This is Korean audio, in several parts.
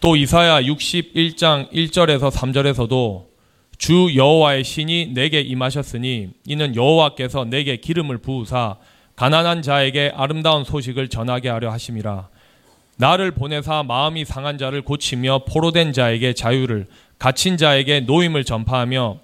또 이사야 61장 1절에서 3절에서도 주 여호와의 신이 내게 임하셨으니 이는 여호와께서 내게 기름을 부으사 가난한 자에게 아름다운 소식을 전하게 하려 하심이라. 나를 보내사 마음이 상한 자를 고치며 포로된 자에게 자유를 갇힌 자에게 노임을 전파하며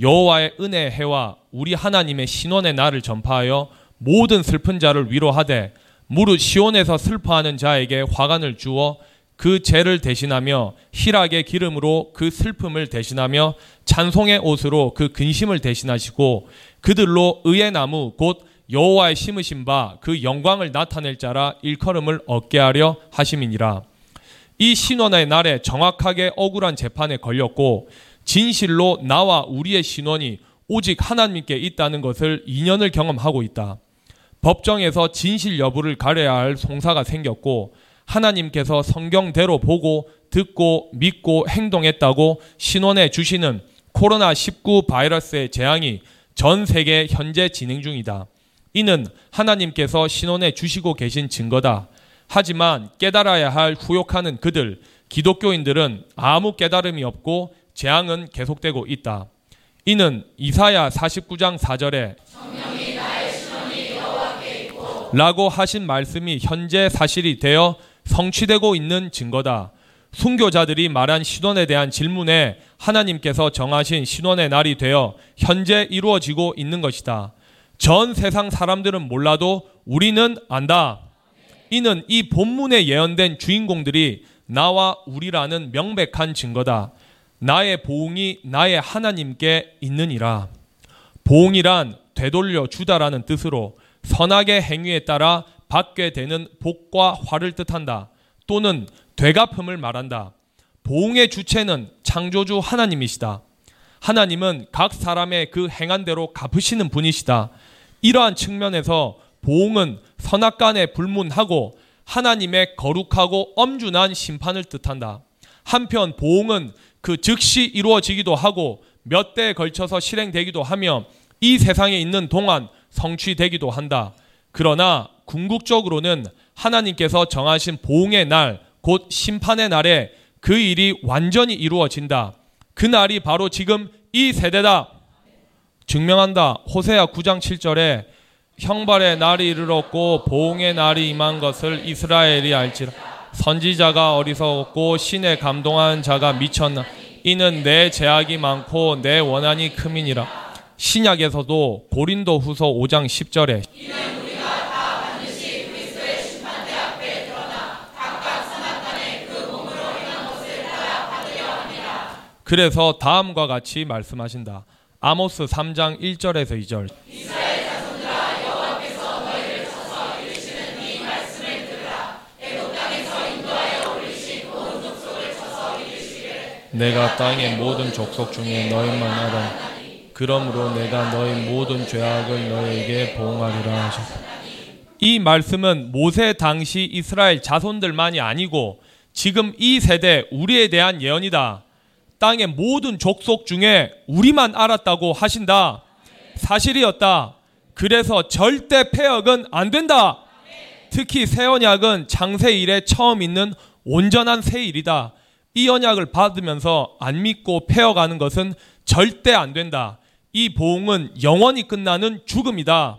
여호와의 은혜 해와 우리 하나님의 신원의 날을 전파하여 모든 슬픈 자를 위로하되 무릇 시온에서 슬퍼하는 자에게 화관을 주어 그 죄를 대신하며 희락의 기름으로 그 슬픔을 대신하며 찬송의 옷으로 그 근심을 대신하시고 그들로 의의 나무 곧 여호와의 심으신 바 그 영광을 나타낼 자라 일컬음을 얻게 하려 하심이니라. 이 신원의 날에 정확하게 억울한 재판에 걸렸고 진실로 나와 우리의 신원이 오직 하나님께 있다는 것을 2년을 경험하고 있다. 법정에서 진실 여부를 가려야 할 송사가 생겼고 하나님께서 성경대로 보고 듣고 믿고 행동했다고 신원해 주시는 코로나19 바이러스의 재앙이 전 세계 현재 진행 중이다. 이는 하나님께서 신원해 주시고 계신 증거다. 하지만 깨달아야 할 후욕하는 그들, 기독교인들은 아무 깨달음이 없고 재앙은 계속되고 있다. 이는 이사야 49장 4절에 라고 하신 말씀이 현재 사실이 되어 성취되고 있는 증거다. 순교자들이 말한 신원에 대한 질문에 하나님께서 정하신 신원의 날이 되어 현재 이루어지고 있는 것이다. 전 세상 사람들은 몰라도 우리는 안다. 이는 이 본문에 예언된 주인공들이 나와 우리라는 명백한 증거다. 나의 보응이 나의 하나님께 있느니라. 보응이란 되돌려 주다라는 뜻으로 선악의 행위에 따라 받게 되는 복과 화를 뜻한다. 또는 되갚음을 말한다. 보응의 주체는 창조주 하나님이시다. 하나님은 각 사람의 그 행한 대로 갚으시는 분이시다. 이러한 측면에서 보응은 선악 간에 불문하고 하나님의 거룩하고 엄준한 심판을 뜻한다. 한편 보응은 그 즉시 이루어지기도 하고 몇 대에 걸쳐서 실행되기도 하며 이 세상에 있는 동안 성취되기도 한다. 그러나 궁극적으로는 하나님께서 정하신 보응의 날, 곧 심판의 날에 그 일이 완전히 이루어진다. 그 날이 바로 지금 이 세대다. 증명한다. 호세아 9장 7절에 형벌의 날이 이르렀고 보응의 날이 임한 것을 이스라엘이 알지라. 선지자가 어리석었고 신에 감동한 자가 미쳤나. 이는 내 제약이 많고 내 원한이 크민이라. 신약에서도 고린도 후서 5장 10절에 그래서 다음과 같이 말씀하신다. 아모스 3장 1절에서 2절. 이스라엘 자손들아 여호와께서 너희를 쳐서 이르시는 이 말씀을 들으라. 애굽 땅에서 인도하여 올리신 온 족속을 쳐서 이르시기를 내가 땅의 모든 족속 중에 너희만 하라. 그러므로 내가 너희 모든 죄악을 너희에게 보응하리라 하셨다. 이 말씀은 모세 당시 이스라엘 자손들만이 아니고 지금 이 세대 우리에 대한 예언이다. 땅의 모든 족속 중에 우리만 알았다고 하신다. 사실이었다. 그래서 절대 폐역은 안 된다. 특히 새 언약은 창세 일에 처음 있는 온전한 새 일이다. 이 언약을 받으면서 안 믿고 폐역하는 것은 절대 안 된다. 이 보응은 영원히 끝나는 죽음이다.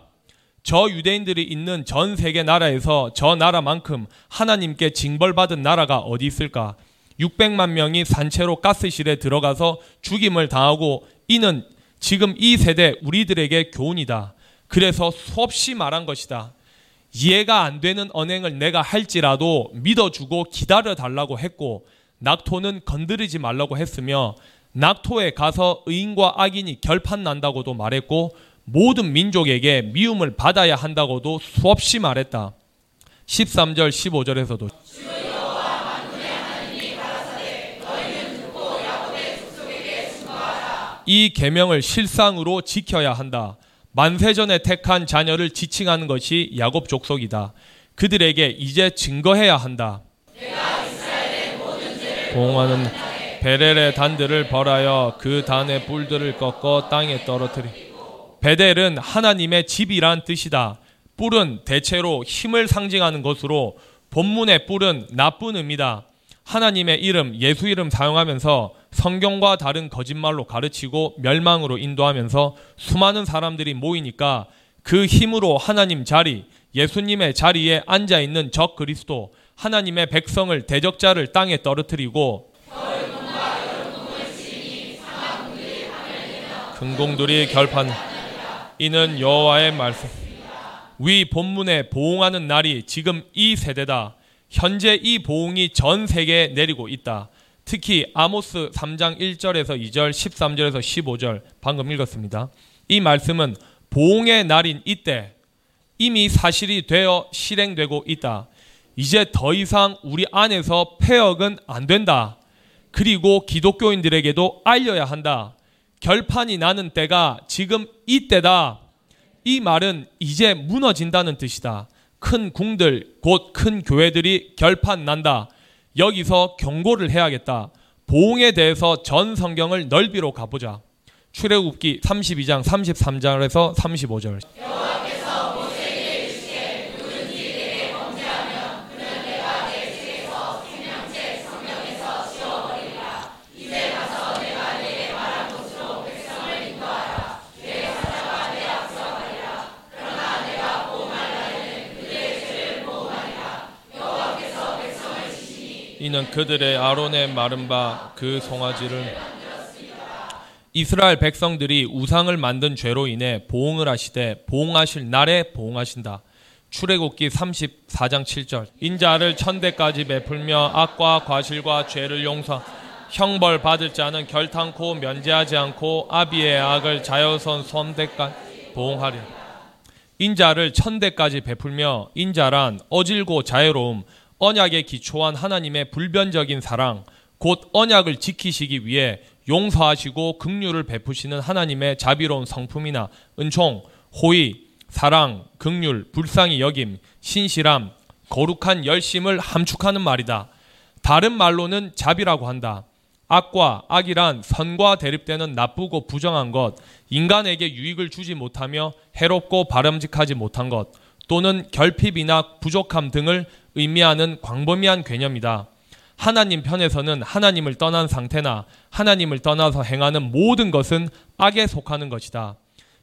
저 유대인들이 있는 전 세계 나라에서 저 나라만큼 하나님께 징벌받은 나라가 어디 있을까? 600만 명이 산채로 가스실에 들어가서 죽임을 당하고 이는 지금 이 세대 우리들에게 교훈이다. 그래서 수없이 말한 것이다. 이해가 안 되는 언행을 내가 할지라도 믿어주고 기다려 달라고 했고 낙토는 건드리지 말라고 했으며 낙토에 가서 의인과 악인이 결판 난다고도 말했고 모든 민족에게 미움을 받아야 한다고도 수없이 말했다. 13절 15절에서도 이 계명을 실상으로 지켜야 한다. 만세전에 택한 자녀를 지칭하는 것이 야곱 족속이다. 그들에게 이제 증거해야 한다. 봉하는 베렐의 단들을 벌하여 그 단의 뿔들을 꺾어 땅에 떨어뜨리. 베델은 하나님의 집이란 뜻이다. 뿔은 대체로 힘을 상징하는 것으로 본문의 뿔은 나쁜 의미다. 하나님의 이름, 예수 이름 사용하면서 성경과 다른 거짓말로 가르치고 멸망으로 인도하면서 수많은 사람들이 모이니까 그 힘으로 하나님 자리, 예수님의 자리에 앉아 있는 적 그리스도, 하나님의 백성을 대적자를 땅에 떨어뜨리고 금공들이 결판 이는 여호와의 말씀 위 본문에 보응하는 날이 지금 이 세대다. 현재 이 보응이 전 세계에 내리고 있다. 특히 아모스 3장 1절에서 2절, 13절에서 15절 방금 읽었습니다. 이 말씀은 보응의 날인 이때 이미 사실이 되어 실행되고 있다. 이제 더 이상 우리 안에서 폐역은 안 된다. 그리고 기독교인들에게도 알려야 한다. 결판이 나는 때가 지금 이때다. 이 말은 이제 무너진다는 뜻이다. 큰 궁들, 곧 큰 교회들이 결판 난다. 여기서 경고를 해야겠다. 보응에 대해서 전 성경을 넓이로 가보자. 출애굽기 32장 33절에서 35절. 이는 그들의 아론의 마른 바 그 송아지를 이스라엘 백성들이 우상을 만든 죄로 인해 보응을 하시되 보응하실 날에 보응하신다. 출애굽기 34장 7절 인자를 천대까지 베풀며 악과 과실과 죄를 용서 형벌 받을 자는 결탄코 면제하지 않고 아비의 악을 자여선 손대까지 보응하리 인자를 천대까지 베풀며 인자란 어질고 자유로움 언약에 기초한 하나님의 불변적인 사랑, 곧 언약을 지키시기 위해 용서하시고 긍휼을 베푸시는 하나님의 자비로운 성품이나 은총, 호의, 사랑, 긍휼, 불쌍히 여김, 신실함, 거룩한 열심을 함축하는 말이다. 다른 말로는 자비라고 한다. 악과 악이란 선과 대립되는 나쁘고 부정한 것, 인간에게 유익을 주지 못하며 해롭고 바람직하지 못한 것, 또는 결핍이나 부족함 등을 의미하는 광범위한 개념이다. 하나님 편에서는 하나님을 떠난 상태나 하나님을 떠나서 행하는 모든 것은 악에 속하는 것이다.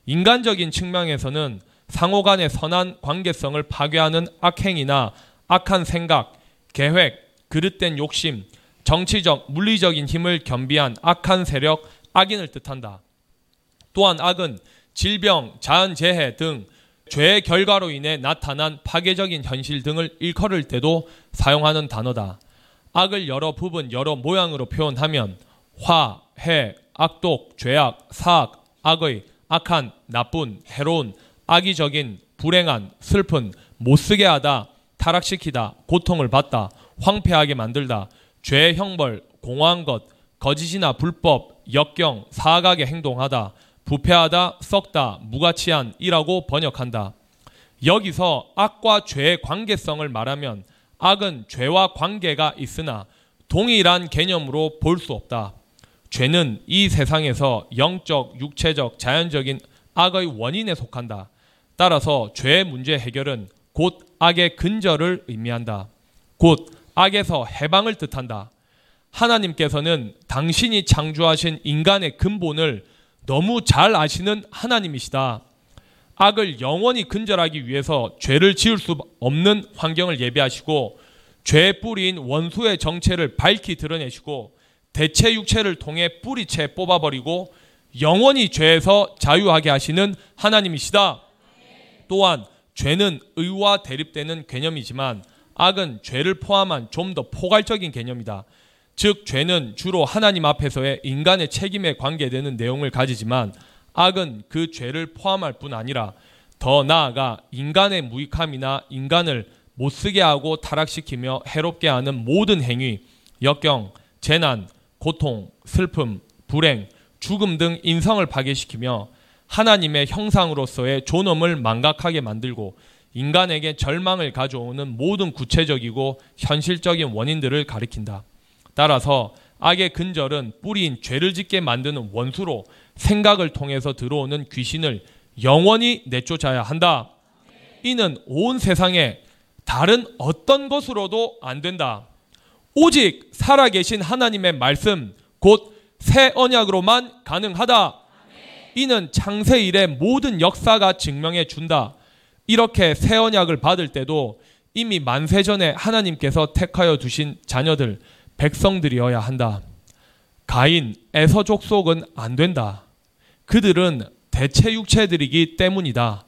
인간적인 측면에서는 상호 간의 선한 관계성을 파괴하는 악행이나 악한 생각, 계획, 그릇된 욕심, 정치적, 물리적인 힘을 겸비한 악한 세력, 악인을 뜻한다. 또한 악은 질병, 자연재해 등 죄의 결과로 인해 나타난 파괴적인 현실 등을 일컬을 때도 사용하는 단어다. 악을 여러 부분, 여러 모양으로 표현하면 화, 해, 악독, 죄악, 사악, 악의, 악한, 나쁜, 해로운, 악의적인, 불행한, 슬픈, 못쓰게 하다, 타락시키다, 고통을 받다, 황폐하게 만들다, 죄의 형벌, 공허한 것, 거짓이나 불법, 역경, 사악하게 행동하다, 부패하다, 썩다, 무가치한 이라고 번역한다. 여기서 악과 죄의 관계성을 말하면 악은 죄와 관계가 있으나 동일한 개념으로 볼 수 없다. 죄는 이 세상에서 영적, 육체적, 자연적인 악의 원인에 속한다. 따라서 죄의 문제 해결은 곧 악의 근절을 의미한다. 곧 악에서 해방을 뜻한다. 하나님께서는 당신이 창조하신 인간의 근본을 너무 잘 아시는 하나님이시다. 악을 영원히 근절하기 위해서 죄를 지을 수 없는 환경을 예비하시고 죄의 뿌리인 원수의 정체를 밝히 드러내시고 대체 육체를 통해 뿌리채 뽑아버리고 영원히 죄에서 자유하게 하시는 하나님이시다. 또한 죄는 의와 대립되는 개념이지만 악은 죄를 포함한 좀 더 포괄적인 개념이다. 즉 죄는 주로 하나님 앞에서의 인간의 책임에 관계되는 내용을 가지지만 악은 그 죄를 포함할 뿐 아니라 더 나아가 인간의 무익함이나 인간을 못쓰게 하고 타락시키며 해롭게 하는 모든 행위, 역경, 재난, 고통, 슬픔, 불행, 죽음 등 인성을 파괴시키며 하나님의 형상으로서의 존엄을 망각하게 만들고 인간에게 절망을 가져오는 모든 구체적이고 현실적인 원인들을 가리킨다. 따라서 악의 근절은 뿌리인 죄를 짓게 만드는 원수로 생각을 통해서 들어오는 귀신을 영원히 내쫓아야 한다. 이는 온 세상에 다른 어떤 것으로도 안 된다. 오직 살아계신 하나님의 말씀 곧 새 언약으로만 가능하다. 이는 창세 일의 모든 역사가 증명해 준다. 이렇게 새 언약을 받을 때도 이미 만세 전에 하나님께서 택하여 두신 자녀들 백성들이어야 한다. 가인, 에서 족 속은 안 된다. 그들은 대체 육체들이기 때문이다.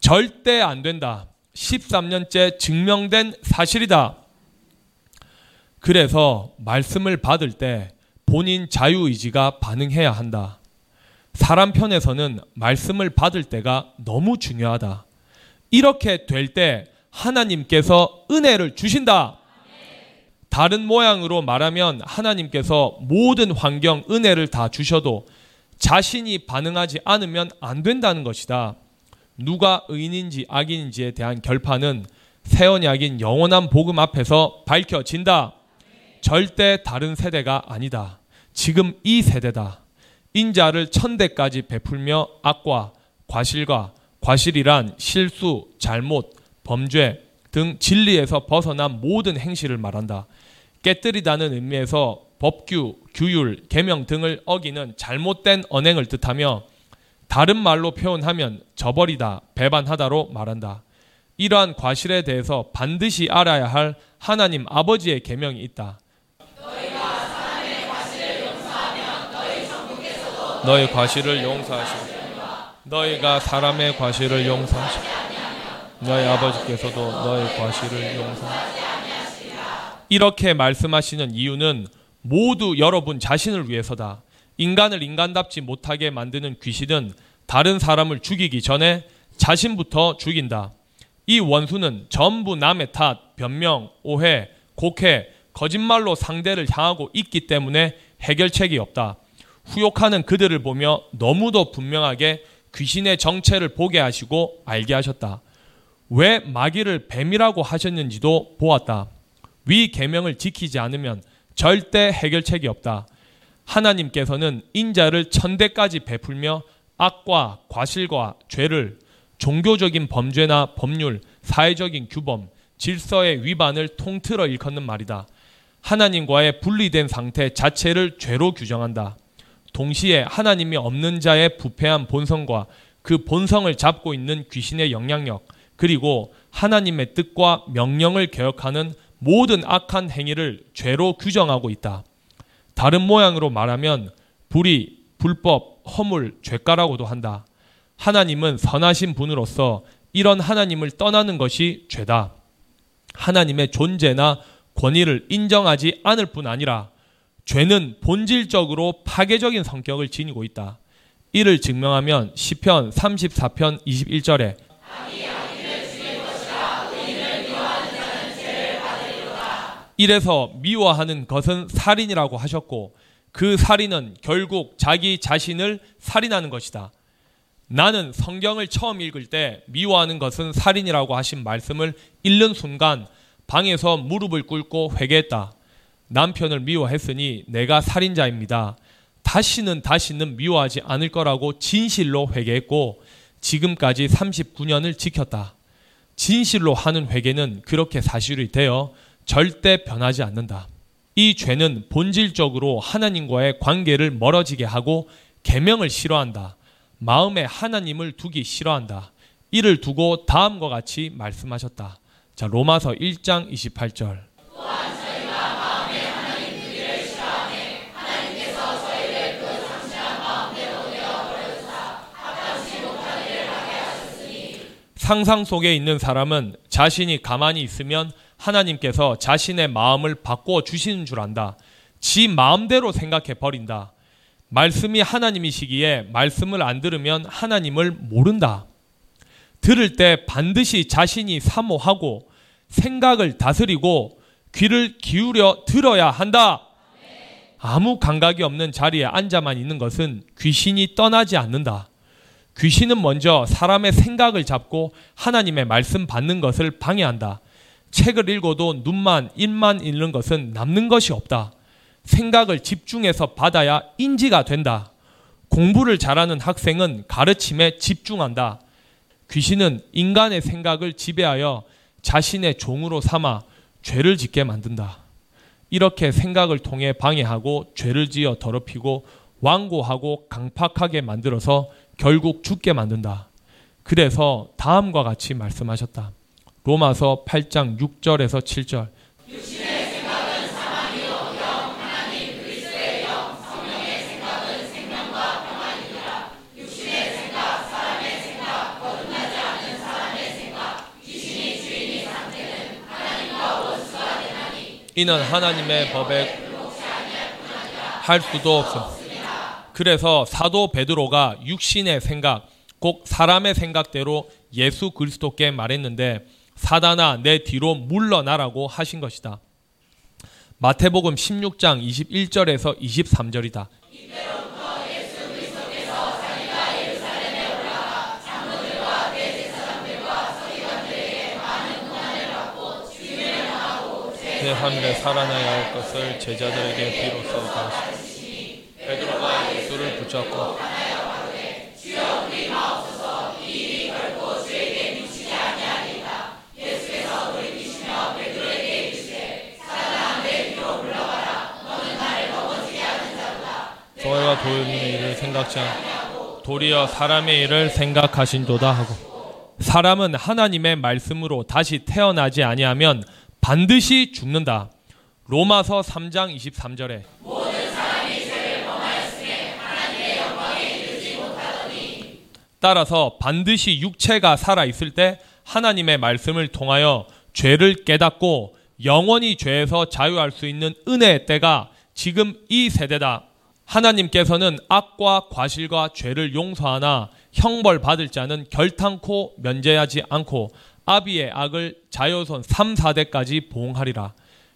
절대 안 된다. 13년째 증명된 사실이다. 그래서 말씀을 받을 때 본인 자유의지가 반응해야 한다. 사람 편에서는 말씀을 받을 때가 너무 중요하다. 이렇게 될 때 하나님께서 은혜를 주신다. 다른 모양으로 말하면 하나님께서 모든 환경 은혜를 다 주셔도 자신이 반응하지 않으면 안 된다는 것이다. 누가 의인인지 악인인지에 대한 결판은 새 언약인 영원한 복음 앞에서 밝혀진다. 절대 다른 세대가 아니다. 지금 이 세대다. 인자를 천대까지 베풀며 악과 과실과 과실이란 실수, 잘못, 범죄 등 진리에서 벗어난 모든 행실을 말한다. 깨뜨리다는 의미에서 법규, 규율, 계명 등을 어기는 잘못된 언행을 뜻하며 다른 말로 표현하면 저버리다, 배반하다로 말한다. 이러한 과실에 대해서 반드시 알아야 할 하나님 아버지의 계명이 있다. 너희 과실을 용서하시고 너희가 사람의 과실을 용서하시고 너희 아버지께서도 너희 과실을 용서하시고 이렇게 말씀하시는 이유는 모두 여러분 자신을 위해서다. 인간을 인간답지 못하게 만드는 귀신은 다른 사람을 죽이기 전에 자신부터 죽인다. 이 원수는 전부 남의 탓, 변명, 오해, 곡해, 거짓말로 상대를 향하고 있기 때문에 해결책이 없다. 후욕하는 그들을 보며 너무도 분명하게 귀신의 정체를 보게 하시고 알게 하셨다. 왜 마귀를 뱀이라고 하셨는지도 보았다. 위 계명을 지키지 않으면 절대 해결책이 없다. 하나님께서는 인자를 천대까지 베풀며 악과 과실과 죄를 종교적인 범죄나 법률, 사회적인 규범, 질서의 위반을 통틀어 일컫는 말이다. 하나님과의 분리된 상태 자체를 죄로 규정한다. 동시에 하나님이 없는 자의 부패한 본성과 그 본성을 잡고 있는 귀신의 영향력, 그리고 하나님의 뜻과 명령을 개혁하는 모든 악한 행위를 죄로 규정하고 있다. 다른 모양으로 말하면 불의, 불법, 허물, 죄가라고도 한다. 하나님은 선하신 분으로서 이런 하나님을 떠나는 것이 죄다. 하나님의 존재나 권위를 인정하지 않을 뿐 아니라 죄는 본질적으로 파괴적인 성격을 지니고 있다. 이를 증명하면 시편 34편 21절에 이래서 미워하는 것은 살인이라고 하셨고 그 살인은 결국 자기 자신을 살인하는 것이다. 나는 성경을 처음 읽을 때 미워하는 것은 살인이라고 하신 말씀을 읽는 순간 방에서 무릎을 꿇고 회개했다. 남편을 미워했으니 내가 살인자입니다. 다시는 다시는 미워하지 않을 거라고 진실로 회개했고 지금까지 39년을 지켰다. 진실로 하는 회개는 그렇게 사실이 되어 절대 변하지 않는다. 이 죄는 본질적으로 하나님과의 관계를 멀어지게 하고 계명을 싫어한다. 마음에 하나님을 두기 싫어한다. 이를 두고 다음과 같이 말씀하셨다. 자, 로마서 1장 28절. 상상 속에 있는 사람은 자신이 가만히 있으면 하나님께서 자신의 마음을 바꿔 주시는 줄 안다. 지 마음대로 생각해 버린다. 말씀이 하나님이시기에 말씀을 안 들으면 하나님을 모른다. 들을 때 반드시 자신이 사모하고 생각을 다스리고 귀를 기울여 들어야 한다. 아무 감각이 없는 자리에 앉아만 있는 것은 귀신이 떠나지 않는다. 귀신은 먼저 사람의 생각을 잡고 하나님의 말씀 받는 것을 방해한다. 책을 읽어도 눈만, 입만 읽는 것은 남는 것이 없다. 생각을 집중해서 받아야 인지가 된다. 공부를 잘하는 학생은 가르침에 집중한다. 귀신은 인간의 생각을 지배하여 자신의 종으로 삼아 죄를 짓게 만든다. 이렇게 생각을 통해 방해하고 죄를 지어 더럽히고 완고하고 강팍하게 만들어서 결국 죽게 만든다. 그래서 다음과 같이 말씀하셨다. 로마서 8장 6절에서 7절. 이는 하나님의 법에 할 수도 없음. 그래서 사도 베드로가 육신의 생각, 꼭 사람의 생각대로 예수 그리스도께 말했는데 사단아 내 뒤로 물러나라고 하신 것이다. 마태복음 16장 21절에서 23절이다. 제3일에 살아나야 할 것을 제자들에게 비로소 가시니 베드로가 예수를 붙잡고 소외와 도인의 일을 생각지 않고 도리어 사람의 일을 생각하신도다 하고 사람은 하나님의 말씀으로 다시 태어나지 아니하면 반드시 죽는다. 로마서 3장 23절에 따라서 반드시 육체가 살아 있을 때 하나님의 말씀을 통하여 죄를 깨닫고 영원히 죄에서 자유할 수 있는 은혜의 때가 지금 이 세대다. 하나님께서는 악과 과실과 죄를 용서하나 형벌 받을 자는 결탄코 면제하지 않고 아비의 악을 자여손 3, 4대까지 보응하리라.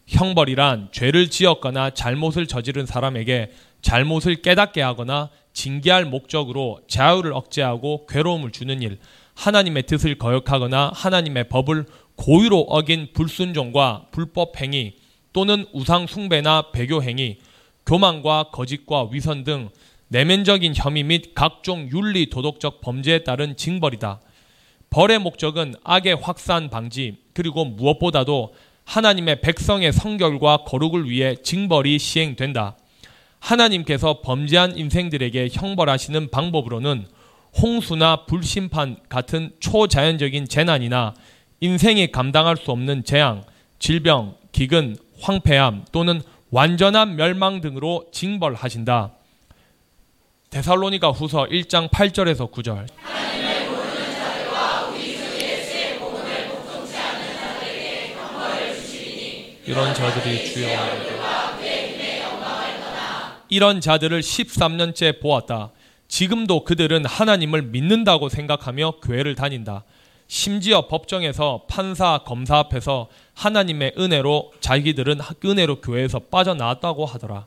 형벌이란 죄를 지었거나 잘못을 저지른 사람에게 잘못을 깨닫게 하거나 징계할 목적으로 자유를 억제하고 괴로움을 주는 일, 하나님의 뜻을 거역하거나 하나님의 법을 고의로 어긴 불순종과 불법 행위 또는 우상 숭배나 배교 행위, 교만과 거짓과 위선 등 내면적인 혐의 및 각종 윤리 도덕적 범죄에 따른 징벌이다. 벌의 목적은 악의 확산 방지 그리고 무엇보다도 하나님의 백성의 성결과 거룩을 위해 징벌이 시행된다. 하나님께서 범죄한 인생들에게 형벌하시는 방법으로는 홍수나 불심판 같은 초자연적인 재난이나 인생이 감당할 수 없는 재앙, 질병, 기근, 황폐함 또는 완전한 멸망 등으로 징벌하신다. 데살로니가 후서 1장 8절에서 9절. 이런 자들이 주여 이런 자들을 13년째 보았다. 지금도 그들은 하나님을 믿는다고 생각하며 교회를 다닌다. 심지어 법정에서 판사, 검사 앞에서 하나님의 은혜로 자기들은 은혜로 교회에서 빠져나왔다고 하더라.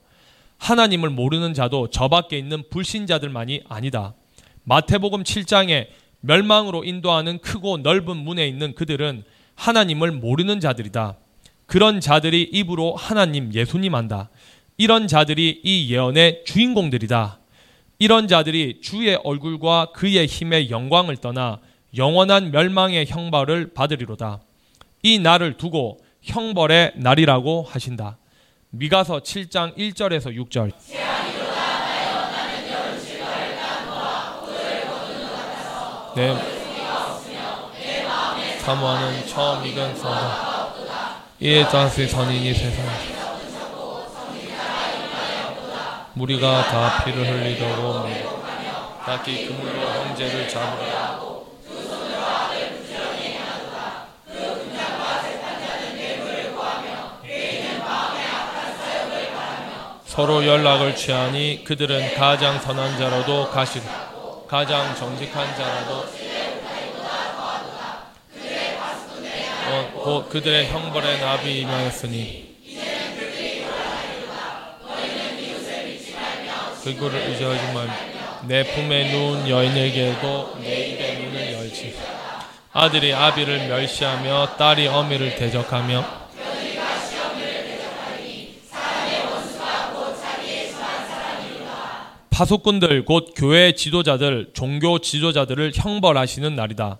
하나님을 모르는 자도 저 밖에 있는 불신자들만이 아니다. 마태복음 7장에 멸망으로 인도하는 크고 넓은 문에 있는 그들은 하나님을 모르는 자들이다. 그런 자들이 입으로 하나님 예수님 한다. 이런 자들이 이 예언의 주인공들이다. 이런 자들이 주의 얼굴과 그의 힘의 영광을 떠나 영원한 멸망의 형벌을 받으리로다. 이 날을 두고 형벌의 날이라고 하신다. 미가서 7장 1절에서 6절. 내 사모하는 처음 익은 선다. 이에 자스의 선인이 세상에 무리가 다 피를 흘리도록 딱히 그물로 형제를 잡으라. 서로 연락을 취하니 그들은 가장 선한 자라도 가시고 가장 정직한 자라도 어, 곧 그들의 형벌의 나비 임하였으니 그거를 의지하지 말내 품에 누운 여인에게도 내 입에 눈을 열지. 아들이 아비를 멸시하며 딸이 어미를 대적하며 파수꾼들 곧 교회 지도자들, 종교 지도자들을 형벌하시는 날이다.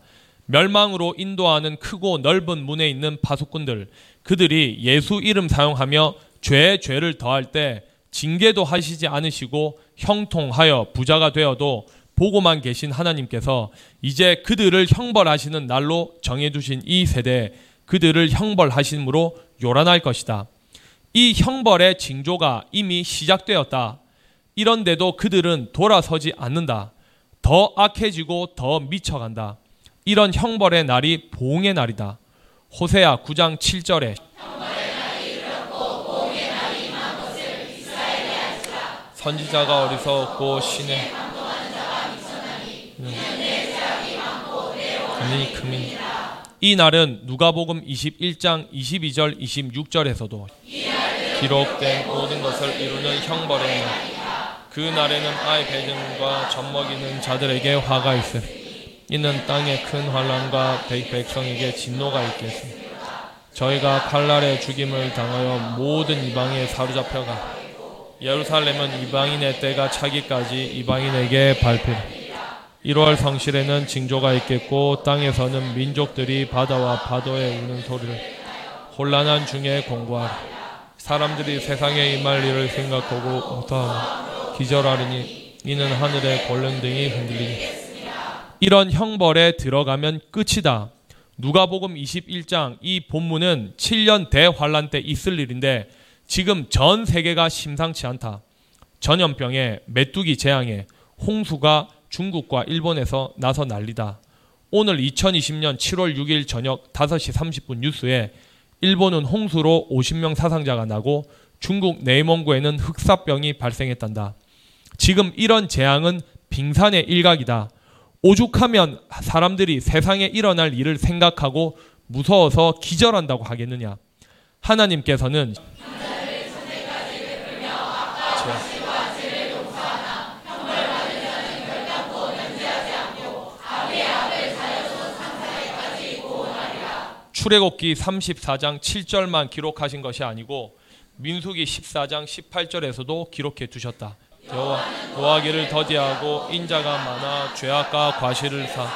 멸망으로 인도하는 크고 넓은 문에 있는 파수꾼들, 그들이 예수 이름 사용하며 죄에 죄를 더할 때 징계도 하시지 않으시고 형통하여 부자가 되어도 보고만 계신 하나님께서 이제 그들을 형벌하시는 날로 정해두신 이 세대에 그들을 형벌하심으로 요란할 것이다. 이 형벌의 징조가 이미 시작되었다. 이런데도 그들은 돌아서지 않는다. 더 악해지고 더 미쳐간다. 이런 형벌의 날이 보응의 날이다. 호세아 9장 7절에 선지자가 어리석고 신의 완전히 금인 이 날은 누가복음 21장 22절 26절에서도 기록된 모든 것을 이루는 형벌의 날. 그 날에는 아이 배등과 젖먹이는 자들에게 화가 있음. 이는 땅에 큰 환란과 백성에게 진노가 있겠습니다. 저희가 칼날의 죽임을 당하여 모든 이방에 사로잡혀가 예루살렘은 이방인의 때가 차기까지 이방인에게 발표. 1월 성실에는 징조가 있겠고 땅에서는 민족들이 바다와 파도에 우는 소리를 혼란한 중에 공부하라. 사람들이 세상에 임할 일을 생각하고 못하며 기절하리니 이는 하늘의 골렘등이 흔들리니 이런 형벌에 들어가면 끝이다. 누가복음 21장 이 본문은 7년 대환란 때 있을 일인데 지금 전 세계가 심상치 않다. 전염병에 메뚜기 재앙에 홍수가 중국과 일본에서 나서 난리다. 오늘 2020년 7월 6일 저녁 5시 30분 뉴스에 일본은 홍수로 50명 사상자가 나고 중국 내蒙구에는 흑사병이 발생했단다. 지금 이런 재앙은 빙산의 일각이다. 오죽하면 사람들이 세상에 일어날 일을 생각하고 무서워서 기절한다고 하겠느냐. 하나님께서는 출애굽기 34장 7절만 기록하신 것이 아니고 민수기 14장 18절에서도 기록해 두셨다. 여호와기를 더디하고 인자가 많아 죄악과 과실을 사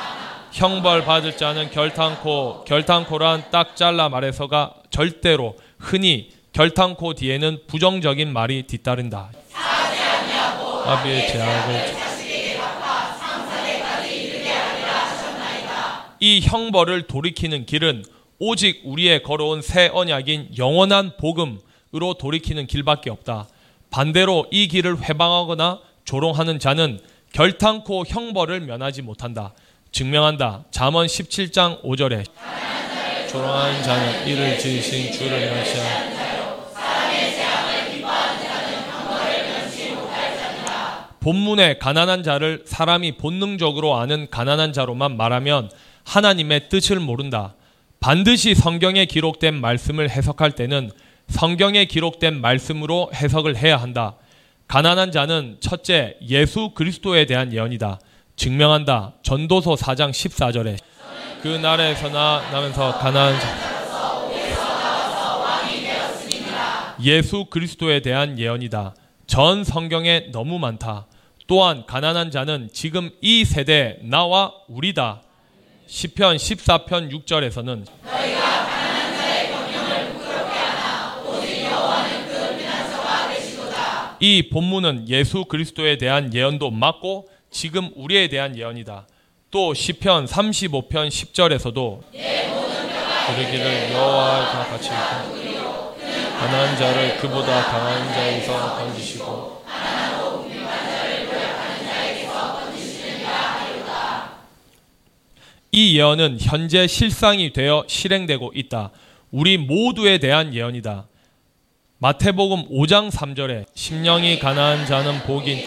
형벌 받을 자는 결탄코 결탄코란 딱 잘라 말해서가 절대로 흔히 결탄코 뒤에는 부정적인 말이 뒤따른다. 아비의 죄악을 이 형벌을 돌이키는 길은 오직 우리의 걸어온 새 언약인 영원한 복음으로 돌이키는 길밖에 없다. 반대로 이 길을 회방하거나 조롱하는 자는 결탄코 형벌을 면하지 못한다. 증명한다. 잠언 17장 5절에 조롱하는 자는 이를 지으신 주를 멸시하는 본문의 가난한 자를 사람이 본능적으로 아는 가난한 자로만 말하면 하나님의 뜻을 모른다. 반드시 성경에 기록된 말씀을 해석할 때는 성경에 기록된 말씀으로 해석을 해야 한다. 가난한 자는 첫째 예수 그리스도에 대한 예언이다. 증명한다. 전도서 4장 14절에 그 나라에서나 나면서 가난한 자 예수 그리스도에 대한 예언이다. 전 성경에 너무 많다. 또한 가난한 자는 지금 이 세대 나와 우리다. 시편 14편 6절에서는 이 본문은 예수 그리스도에 대한 예언도 맞고 지금 우리에 대한 예언이다. 또 시편 35편 10절에서도 그러기를 여호와와 같이 가난한 자를 그보다 강한 자에서 건지시고 이 예언은 현재 실상이 되어 실행되고 있다. 우리 모두에 대한 예언이다. 마태복음 5장 3절에 심령이 가난한 자는 복인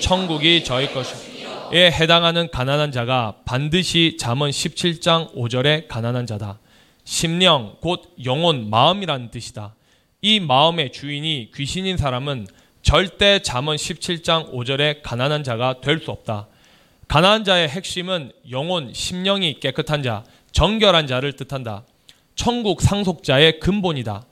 천국이 저희 것이에 해당하는 가난한 자가 반드시 잠언 17장 5절에 가난한 자다. 심령 곧 영혼 마음이라는 뜻이다. 이 마음의 주인이 귀신인 사람은 절대 잠언 17장 5절에 가난한 자가 될 수 없다. 가난한 자의 핵심은 영혼, 심령이 깨끗한 자, 정결한 자를 뜻한다. 천국 상속자의 근본이다.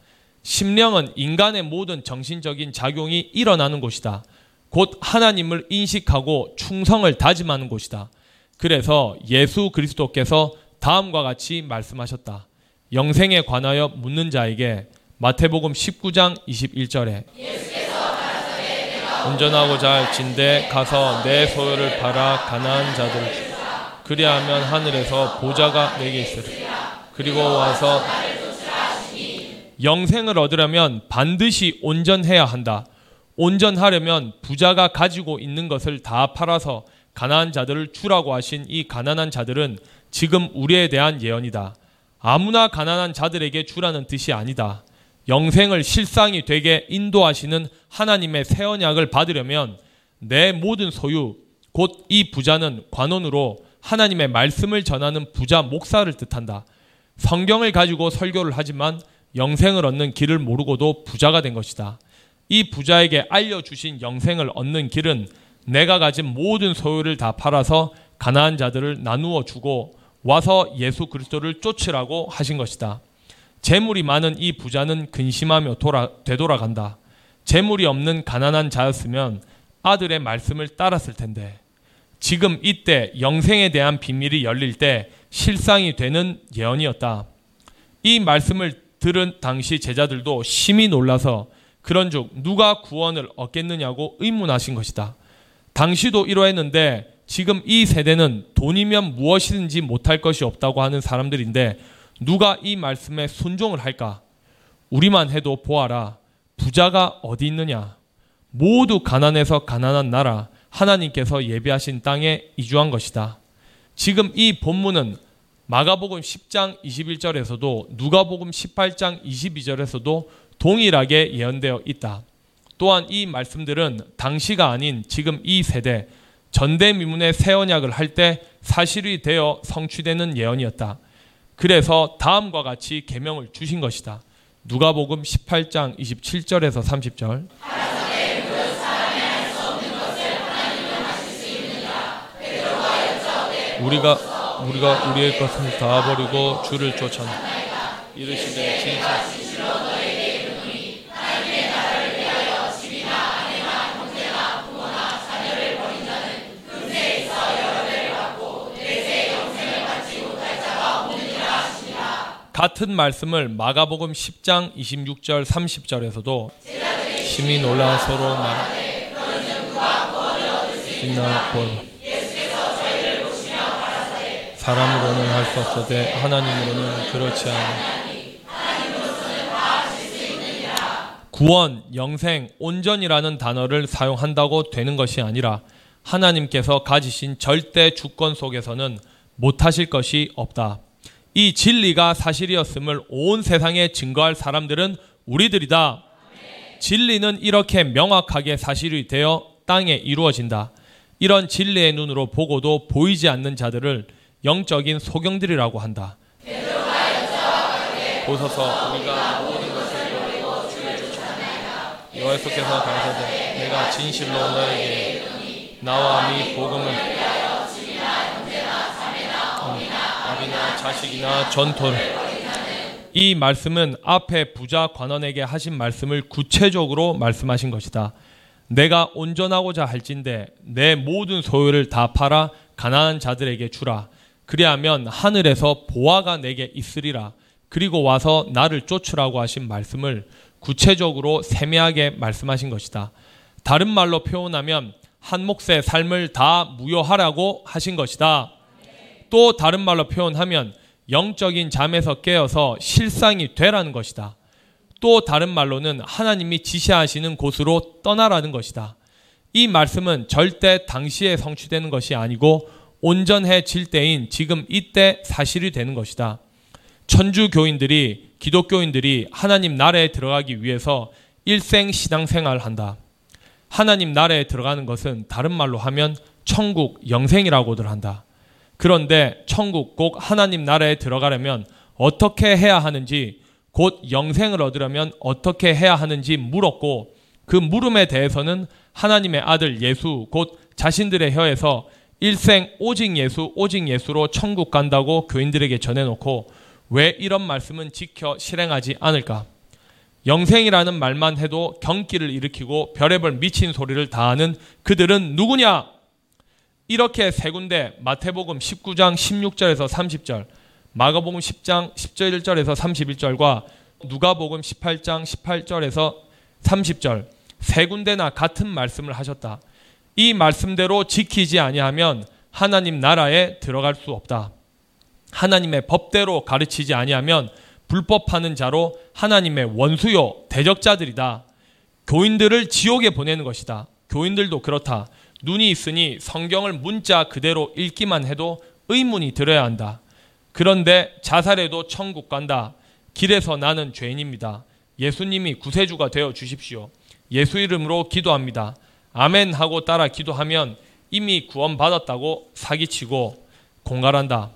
심령은 인간의 모든 정신적인 작용이 일어나는 곳이다. 곧 하나님을 인식하고 충성을 다짐하는 곳이다. 그래서 예수 그리스도께서 다음과 같이 말씀하셨다. 영생에 관하여 묻는 자에게 마태복음 19장 21절에 운전하고자 할진대 가서 내 소유를 팔아 가난한 자들을 주 그리하면 하늘에서 보좌가 내게 있으리라 그리고 와서 영생을 얻으려면 반드시 온전해야 한다. 온전하려면 부자가 가지고 있는 것을 다 팔아서 가난한 자들을 주라고 하신 이 가난한 자들은 지금 우리에 대한 예언이다. 아무나 가난한 자들에게 주라는 뜻이 아니다. 영생을 실상이 되게 인도하시는 하나님의 새 언약을 받으려면 내 모든 소유, 곧 이 부자는 관원으로 하나님의 말씀을 전하는 부자 목사를 뜻한다. 성경을 가지고 설교를 하지만 영생을 얻는 길을 모르고도 부자가 된 것이다. 이 부자에게 알려주신 영생을 얻는 길은 내가 가진 모든 소유를 다 팔아서 가난한 자들을 나누어 주고 와서 예수 그리스도를 쫓으라고 하신 것이다. 재물이 많은 이 부자는 근심하며 돌아, 되돌아간다. 재물이 없는 가난한 자였으면 아들의 말씀을 따랐을 텐데 지금 이때 영생에 대한 비밀이 열릴 때 실상이 되는 예언이었다. 이 말씀을 들은 당시 제자들도 심히 놀라서 그런즉 누가 구원을 얻겠느냐고 의문하신 것이다. 당시도 이러했는데 지금 이 세대는 돈이면 무엇이든지 못할 것이 없다고 하는 사람들인데 누가 이 말씀에 순종을 할까? 우리만 해도 보아라. 부자가 어디 있느냐? 모두 가난해서 가난한 나라 하나님께서 예비하신 땅에 이주한 것이다. 지금 이 본문은 마가복음 10장 21절에서도 누가복음 18장 22절에서도 동일하게 예언되어 있다. 또한 이 말씀들은 당시가 아닌 지금 이 세대 전대미문의 새 언약을 할 때 사실이 되어 성취되는 예언이었다. 그래서 다음과 같이 계명을 주신 것이다. 누가복음 18장 27절에서 30절. 우리가 우리가 우리의 것을 다 버리고 주를 쫓았나 이르시되 진실 같은 말씀을 마가복음 10장 26절 30절에서도 심히 놀라 서로 말 빛나 본 사람으로는 할 수 없어되 하나님으로는 그렇지 않아 구원, 영생, 온전이라는 단어를 사용한다고 되는 것이 아니라 하나님께서 가지신 절대 주권 속에서는 못하실 것이 없다. 이 진리가 사실이었음을 온 세상에 증거할 사람들은 우리들이다. 진리는 이렇게 명확하게 사실이 되어 땅에 이루어진다. 이런 진리의 눈으로 보고도 보이지 않는 자들을 영적인 소경들이라고 한다. 보소서 우리가 모든 것을 버리고 주를 쫓아나이다. 여호와께서 가라사대 내가 진실로 너에게 나와 네 복음을 아비나 자식이나 전토를 이 말씀은 앞에 부자 관원에게 하신 말씀을 구체적으로 말씀하신 것이다. 내가 온전하고자 할진대 내 모든 소유를 다 팔아 가난한 자들에게 주라. 그리하면 하늘에서 보화가 내게 있으리라. 그리고 와서 나를 쫓으라고 하신 말씀을 구체적으로 세미하게 말씀하신 것이다. 다른 말로 표현하면 한 몫의 삶을 다 무효하라고 하신 것이다. 또 다른 말로 표현하면 영적인 잠에서 깨어서 실상이 되라는 것이다. 또 다른 말로는 하나님이 지시하시는 곳으로 떠나라는 것이다. 이 말씀은 절대 당시에 성취되는 것이 아니고 온전해질 때인 지금 이때 사실이 되는 것이다. 천주 교인들이 기독교인들이 하나님 나라에 들어가기 위해서 일생 신앙생활 한다. 하나님 나라에 들어가는 것은 다른 말로 하면 천국 영생이라고들 한다. 그런데 천국 꼭 하나님 나라에 들어가려면 어떻게 해야 하는지 곧 영생을 얻으려면 어떻게 해야 하는지 물었고 그 물음에 대해서는 하나님의 아들 예수 곧 자신들의 혀에서 일생 오직 예수 오직 예수로 천국 간다고 교인들에게 전해놓고 왜 이런 말씀은 지켜 실행하지 않을까? 영생이라는 말만 해도 경기를 일으키고 별의별 미친 소리를 다하는 그들은 누구냐? 이렇게 세 군데 마태복음 19장 16절에서 30절, 마가복음 10장 10절 1절에서 31절과 누가복음 18장 18절에서 30절 세 군데나 같은 말씀을 하셨다. 이 말씀대로 지키지 아니하면 하나님 나라에 들어갈 수 없다. 하나님의 법대로 가르치지 아니하면 불법하는 자로 하나님의 원수요 대적자들이다. 교인들을 지옥에 보내는 것이다. 교인들도 그렇다. 눈이 있으니 성경을 문자 그대로 읽기만 해도 의문이 들어야 한다. 그런데 자살해도 천국 간다. 길에서 나는 죄인입니다. 예수님이 구세주가 되어 주십시오. 예수 이름으로 기도합니다. 아멘 하고 따라 기도하면 이미 구원받았다고 사기치고 공갈한다.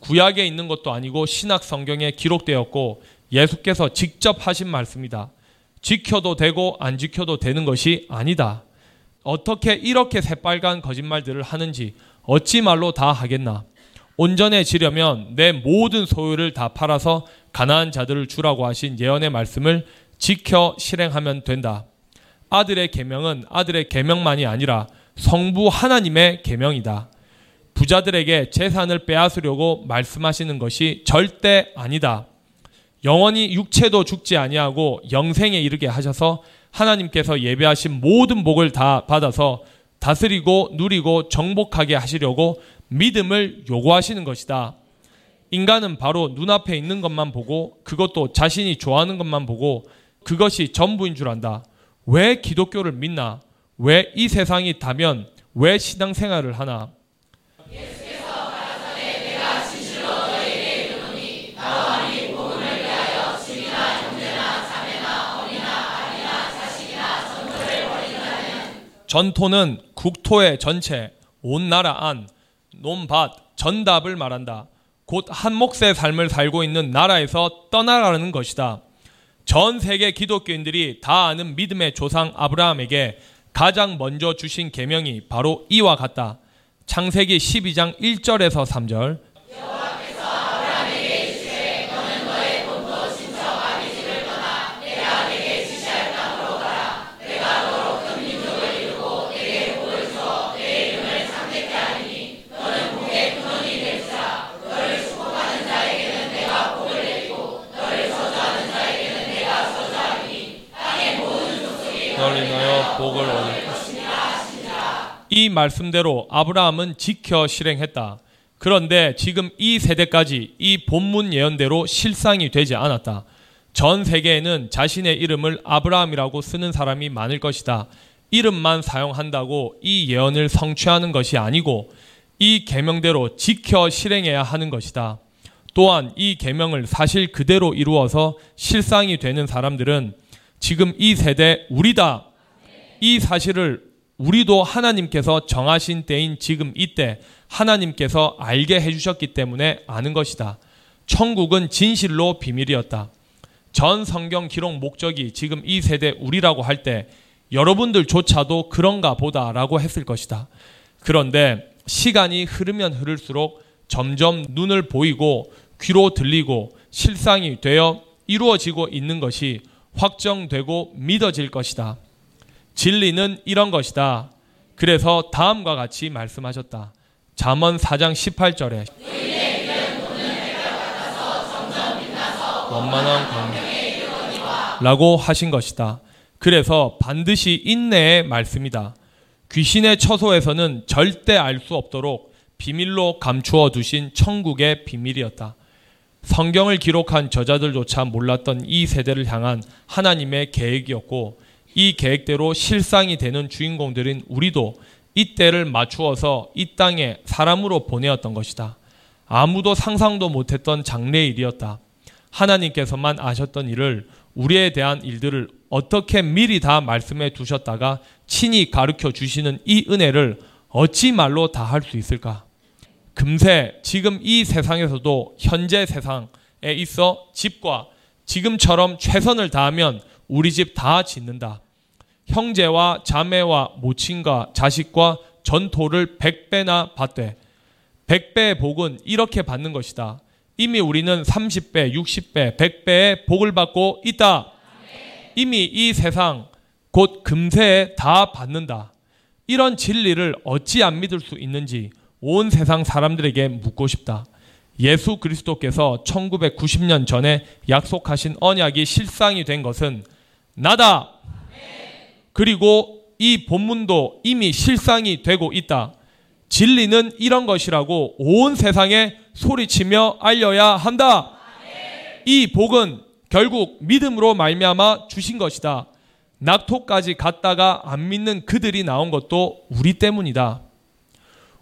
구약에 있는 것도 아니고 신학 성경에 기록되었고 예수께서 직접 하신 말씀이다. 지켜도 되고 안 지켜도 되는 것이 아니다. 어떻게 이렇게 새빨간 거짓말들을 하는지 어찌 말로 다 하겠나. 온전해지려면 내 모든 소유를 다 팔아서 가난한 자들을 주라고 하신 예언의 말씀을 지켜 실행하면 된다. 아들의 계명은 아들의 계명만이 아니라 성부 하나님의 계명이다. 부자들에게 재산을 빼앗으려고 말씀하시는 것이 절대 아니다. 영원히 육체도 죽지 아니하고 영생에 이르게 하셔서 하나님께서 예배하신 모든 복을 다 받아서 다스리고 누리고 정복하게 하시려고 믿음을 요구하시는 것이다. 인간은 바로 눈앞에 있는 것만 보고 그것도 자신이 좋아하는 것만 보고 그것이 전부인 줄 안다. 왜 기독교를 믿나? 왜 이 세상이 다면 왜 신앙생활을 하나? 전토는 국토의 전체, 온 나라 안, 논밭, 전답을 말한다. 곧 한 몫의 삶을 살고 있는 나라에서 떠나가는 것이다. 전 세계 기독교인들이 다 아는 믿음의 조상 아브라함에게 가장 먼저 주신 계명이 바로 이와 같다. 창세기 12장 1절에서 3절. 복을 얻을 이 말씀대로 아브라함은 지켜 실행했다. 그런데 지금 이 세대까지 이 본문 예언대로 실상이 되지 않았다. 전 세계에는 자신의 이름을 아브라함이라고 쓰는 사람이 많을 것이다. 이름만 사용한다고 이 예언을 성취하는 것이 아니고 이 계명대로 지켜 실행해야 하는 것이다. 또한 이 계명을 사실 그대로 이루어서 실상이 되는 사람들은 지금 이 세대 우리다 이 사실을 우리도 하나님께서 정하신 때인 지금 이때 하나님께서 알게 해주셨기 때문에 아는 것이다. 천국은 진실로 비밀이었다. 전 성경 기록 목적이 지금 이 세대 우리라고 할 때 여러분들조차도 그런가 보다라고 했을 것이다. 그런데 시간이 흐르면 흐를수록 점점 눈을 보이고 귀로 들리고 실상이 되어 이루어지고 있는 것이 확정되고 믿어질 것이다. 진리는 이런 것이다. 그래서 다음과 같이 말씀하셨다. 잠언 4장 18절에 원만한 광 라고 하신 것이다. 그래서 반드시 인내의 말씀이다. 귀신의 처소에서는 절대 알 수 없도록 비밀로 감추어 두신 천국의 비밀이었다. 성경을 기록한 저자들조차 몰랐던 이 세대를 향한 하나님의 계획이었고 이 계획대로 실상이 되는 주인공들인 우리도 이때를 맞추어서 이 땅에 사람으로 보내었던 것이다. 아무도 상상도 못했던 장래 일이었다. 하나님께서만 아셨던 일을 우리에 대한 일들을 어떻게 미리 다 말씀해 두셨다가 친히 가르쳐 주시는 이 은혜를 어찌 말로 다 할 수 있을까? 금세 지금 이 세상에서도 현재 세상에 있어 집과 지금처럼 최선을 다하면 우리 집 다 짓는다. 형제와 자매와 모친과 자식과 전토를 백배나 받되 백배의 복은 이렇게 받는 것이다. 이미 우리는 30배, 60배, 100배의 복을 받고 있다. 이미 이 세상 곧 금세에 다 받는다. 이런 진리를 어찌 안 믿을 수 있는지 온 세상 사람들에게 묻고 싶다. 예수 그리스도께서 1990년 전에 약속하신 언약이 실상이 된 것은 나다. 그리고 이 본문도 이미 실상이 되고 있다. 진리는 이런 것이라고 온 세상에 소리치며 알려야 한다. 이 복은 결국 믿음으로 말미암아 주신 것이다. 낙토까지 갔다가 안 믿는 그들이 나온 것도 우리 때문이다.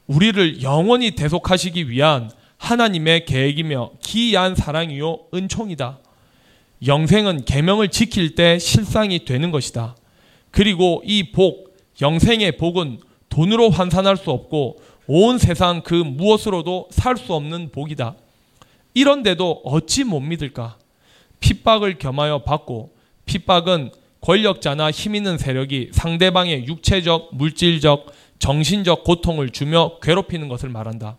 우리를 영원히 대속하시기 위한 하나님의 계획이며 기이한 사랑이요 은총이다. 영생은 계명을 지킬 때 실상이 되는 것이다. 그리고 이 복, 영생의 복은 돈으로 환산할 수 없고 온 세상 그 무엇으로도 살 수 없는 복이다. 이런데도 어찌 못 믿을까? 핍박을 겸하여 받고 핍박은 권력자나 힘 있는 세력이 상대방의 육체적, 물질적, 정신적 고통을 주며 괴롭히는 것을 말한다.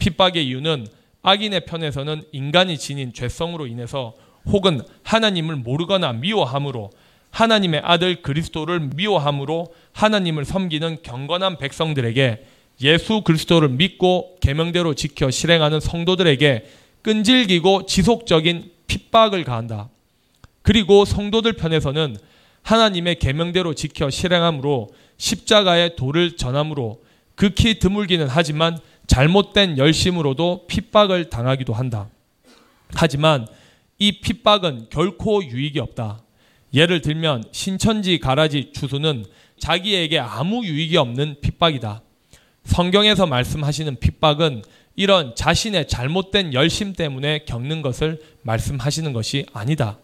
핍박의 이유는 악인의 편에서는 인간이 지닌 죄성으로 인해서 혹은 하나님을 모르거나 미워함으로 하나님의 아들 그리스도를 미워함으로 하나님을 섬기는 경건한 백성들에게 예수 그리스도를 믿고 계명대로 지켜 실행하는 성도들에게 끈질기고 지속적인 핍박을 가한다. 그리고 성도들 편에서는 하나님의 계명대로 지켜 실행함으로 십자가의 도를 전함으로 극히 드물기는 하지만 잘못된 열심으로도 핍박을 당하기도 한다. 하지만 이 핍박은 결코 유익이 없다. 예를 들면 신천지 가라지 주수는 자기에게 아무 유익이 없는 핍박이다. 성경에서 말씀하시는 핍박은 이런 자신의 잘못된 열심 때문에 겪는 것을 말씀하시는 것이 아니다.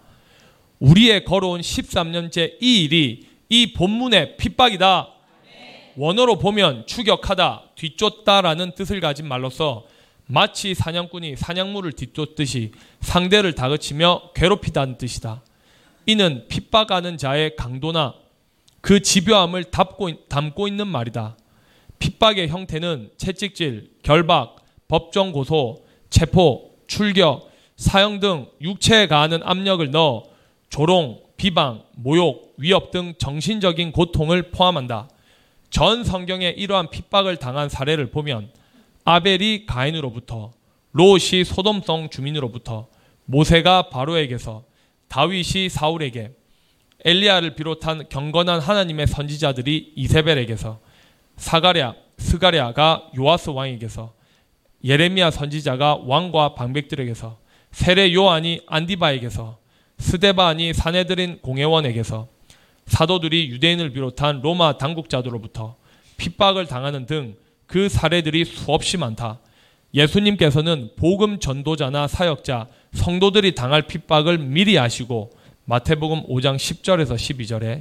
우리의 걸어온 13년째 이 일이 이 본문의 핍박이다. 원어로 보면 추격하다, 뒤쫓다라는 뜻을 가진 말로서 마치 사냥꾼이 사냥물을 뒤쫓듯이 상대를 다그치며 괴롭히다는 뜻이다. 이는 핍박하는 자의 강도나 그 집요함을 담고, 담고 있는 말이다. 핍박의 형태는 채찍질, 결박, 법정 고소, 체포, 출격, 사형 등 육체에 가하는 압력을 넣어 조롱, 비방, 모욕, 위협 등 정신적인 고통을 포함한다. 전 성경에 이러한 핍박을 당한 사례를 보면 아벨이 가인으로부터 롯이 소돔성 주민으로부터 모세가 바로에게서 다윗이 사울에게 엘리야를 비롯한 경건한 하나님의 선지자들이 이세벨에게서 사가랴, 스가랴가 요아스 왕에게서 예레미야 선지자가 왕과 방백들에게서 세례 요한이 안디바에게서 스데반이 사내들인 공회원에게서 사도들이 유대인을 비롯한 로마 당국자들로부터 핍박을 당하는 등 그 사례들이 수없이 많다. 예수님께서는 복음 전도자나 사역자, 성도들이 당할 핍박을 미리 아시고 마태복음 5장 10절에서 12절에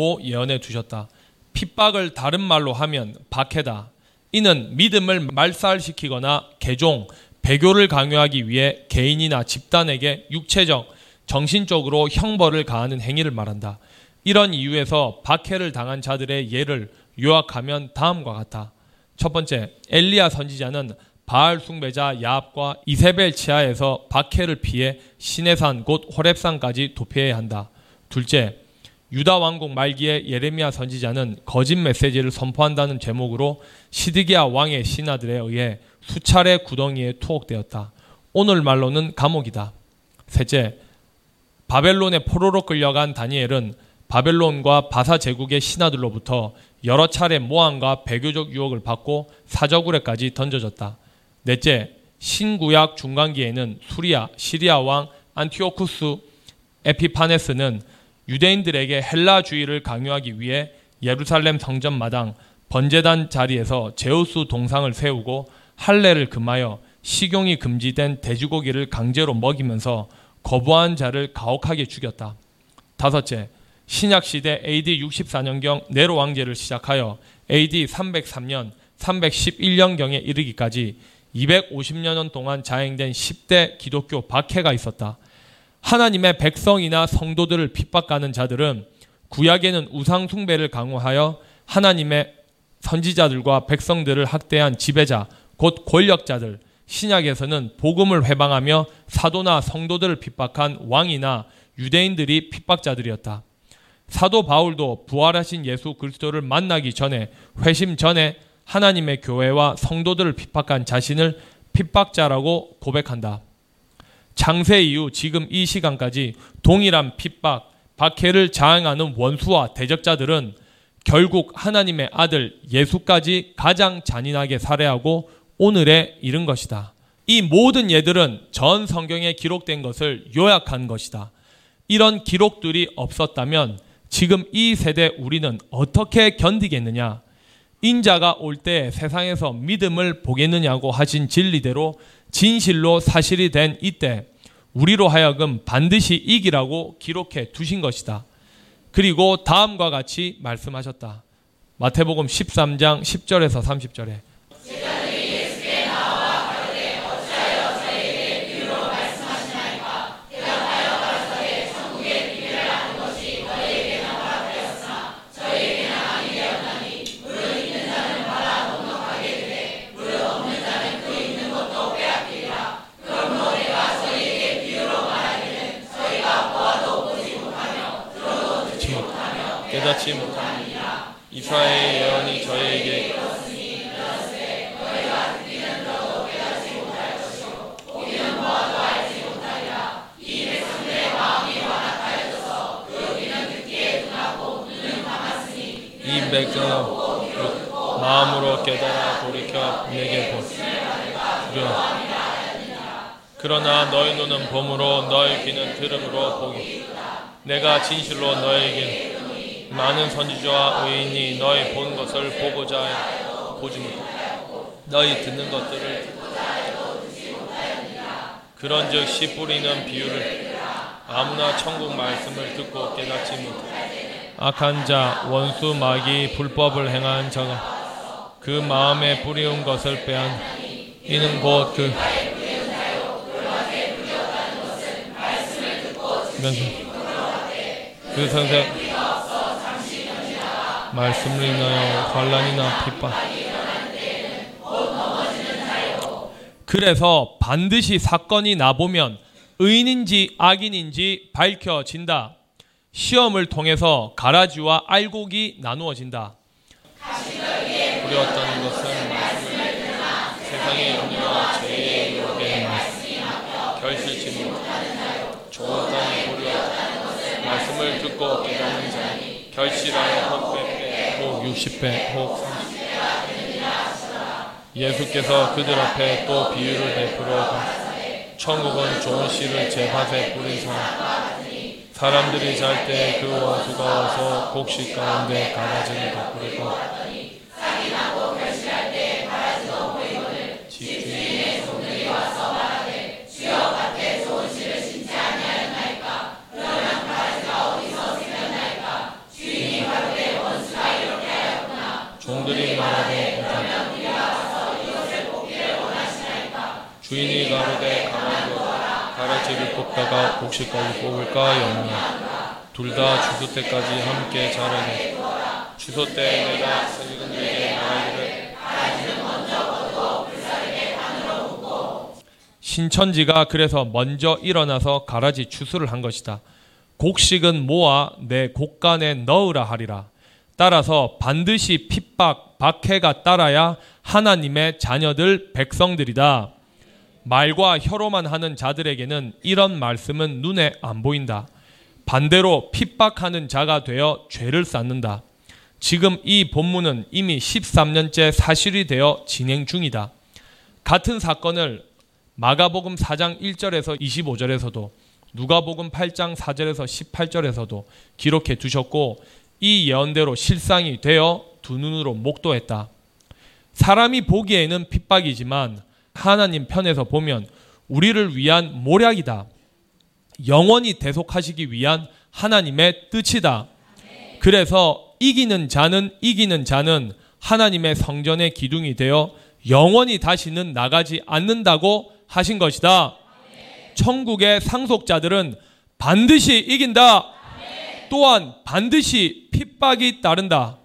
고 예언해 두셨다. 핍박을 다른 말로 하면 박해다. 이는 믿음을 말살시키거나 개종, 배교를 강요하기 위해 개인이나 집단에게 육체적, 정신적으로 형벌을 가하는 행위를 말한다. 이런 이유에서 박해를 당한 자들의 예를 요약하면 다음과 같아. 첫 번째, 엘리야 선지자는 바알 숭배자 야합과 이세벨 치하에서 박해를 피해 시내산 곧 호렙산까지 도피해야 한다. 둘째, 유다 왕국 말기에 예레미야 선지자는 거짓 메시지를 선포한다는 제목으로 시드기야 왕의 신하들에 의해 수차례 구덩이에 투옥되었다. 오늘 말로는 감옥이다. 셋째, 바벨론의 포로로 끌려간 다니엘은 바벨론과 바사 제국의 신하들로부터 여러 차례 모함과 배교적 유혹을 받고 사저굴에까지 던져졌다. 넷째, 신구약 중간기에는 수리아, 시리아 왕 안티오쿠스 에피파네스는 유대인들에게 헬라주의를 강요하기 위해 예루살렘 성전 마당 번제단 자리에서 제우스 동상을 세우고 할례를 금하여 식용이 금지된 돼지고기를 강제로 먹이면서 거부한 자를 가혹하게 죽였다. 다섯째, 신약 시대 AD 64년경 네로 왕제를 시작하여 AD 303년, 311년경에 이르기까지 250년 동안 자행된 10대 기독교 박해가 있었다. 하나님의 백성이나 성도들을 핍박하는 자들은 구약에는 우상 숭배를 강화하여 하나님의 선지자들과 백성들을 학대한 지배자, 곧 권력자들, 신약에서는 복음을 회방하며 사도나 성도들을 핍박한 왕이나 유대인들이 핍박자들이었다. 사도 바울도 부활하신 예수 그리스도를 만나기 전에 회심 전에 하나님의 교회와 성도들을 핍박한 자신을 핍박자라고 고백한다. 창세 이후 지금 이 시간까지 동일한 핍박, 박해를 자행하는 원수와 대적자들은 결국 하나님의 아들 예수까지 가장 잔인하게 살해하고 오늘에 이른 것이다. 이 모든 예들은 전 성경에 기록된 것을 요약한 것이다. 이런 기록들이 없었다면 지금 이 세대 우리는 어떻게 견디겠느냐? 인자가 올 때 세상에서 믿음을 보겠느냐고 하신 진리대로 진실로 사실이 된 이때 우리로 하여금 반드시 이기라고 기록해 두신 것이다. 그리고 다음과 같이 말씀하셨다. 마태복음 13장 10절에서 30절에 그런즉 씨 뿌리는 비유를 아무나 천국 말씀을 듣고 깨닫지 못하고 악한 자, 원수, 마귀, 불법을 행한 자가 그 마음에 뿌리운 것을 빼앗 이는 곧그 그 선생 말씀을 인하여 환란이나 핍박 그래서 반드시 사건이 나보면 의인인지 악인인지 밝혀진다. 시험을 통해서 가라지와 알곡이 나누어진다. 두려웠던 것은 말씀을 세상의 영리와 죄의 유혹에 결실치 못하는 좋은 땅이 두려웠다. 말씀을 듣고 깨닫는 자 결실하여 혹 60배, 혹 30배. 예수께서 그들 앞에 또 비유를 베풀어 천국은 좋은 씨를 제 밭에 뿌린 사람 사람들이 잘 때 그 원수가 와서 곡식 가운데 가라지를 덮으리고 가라지를 뽑다가 곡식까지 뽑을까 영냐 둘다 주소 때까지 함께 자라게 주소 때 내가 세리들에게 말하기를 신천지가 그래서 먼저 일어나서 가라지 추수를 한 것이다. 곡식은 모아 내 곡간에 넣으라 하리라. 따라서 반드시 핍박, 박해가 따라야 하나님의 자녀들 백성들이다. 말과 혀로만 하는 자들에게는 이런 말씀은 눈에 안 보인다. 반대로 핍박하는 자가 되어 죄를 쌓는다. 지금 이 본문은 이미 13년째 사실이 되어 진행 중이다. 같은 사건을 마가복음 4장 1절에서 25절에서도 누가복음 8장 4절에서 18절에서도 기록해 두셨고 이 예언대로 실상이 되어 두 눈으로 목도했다. 사람이 보기에는 핍박이지만 하나님 편에서 보면 우리를 위한 모략이다. 영원히 대속하시기 위한 하나님의 뜻이다. 그래서 이기는 자는 이기는 자는 하나님의 성전의 기둥이 되어 영원히 다시는 나가지 않는다고 하신 것이다. 천국의 상속자들은 반드시 이긴다. 또한 반드시 핍박이 따른다.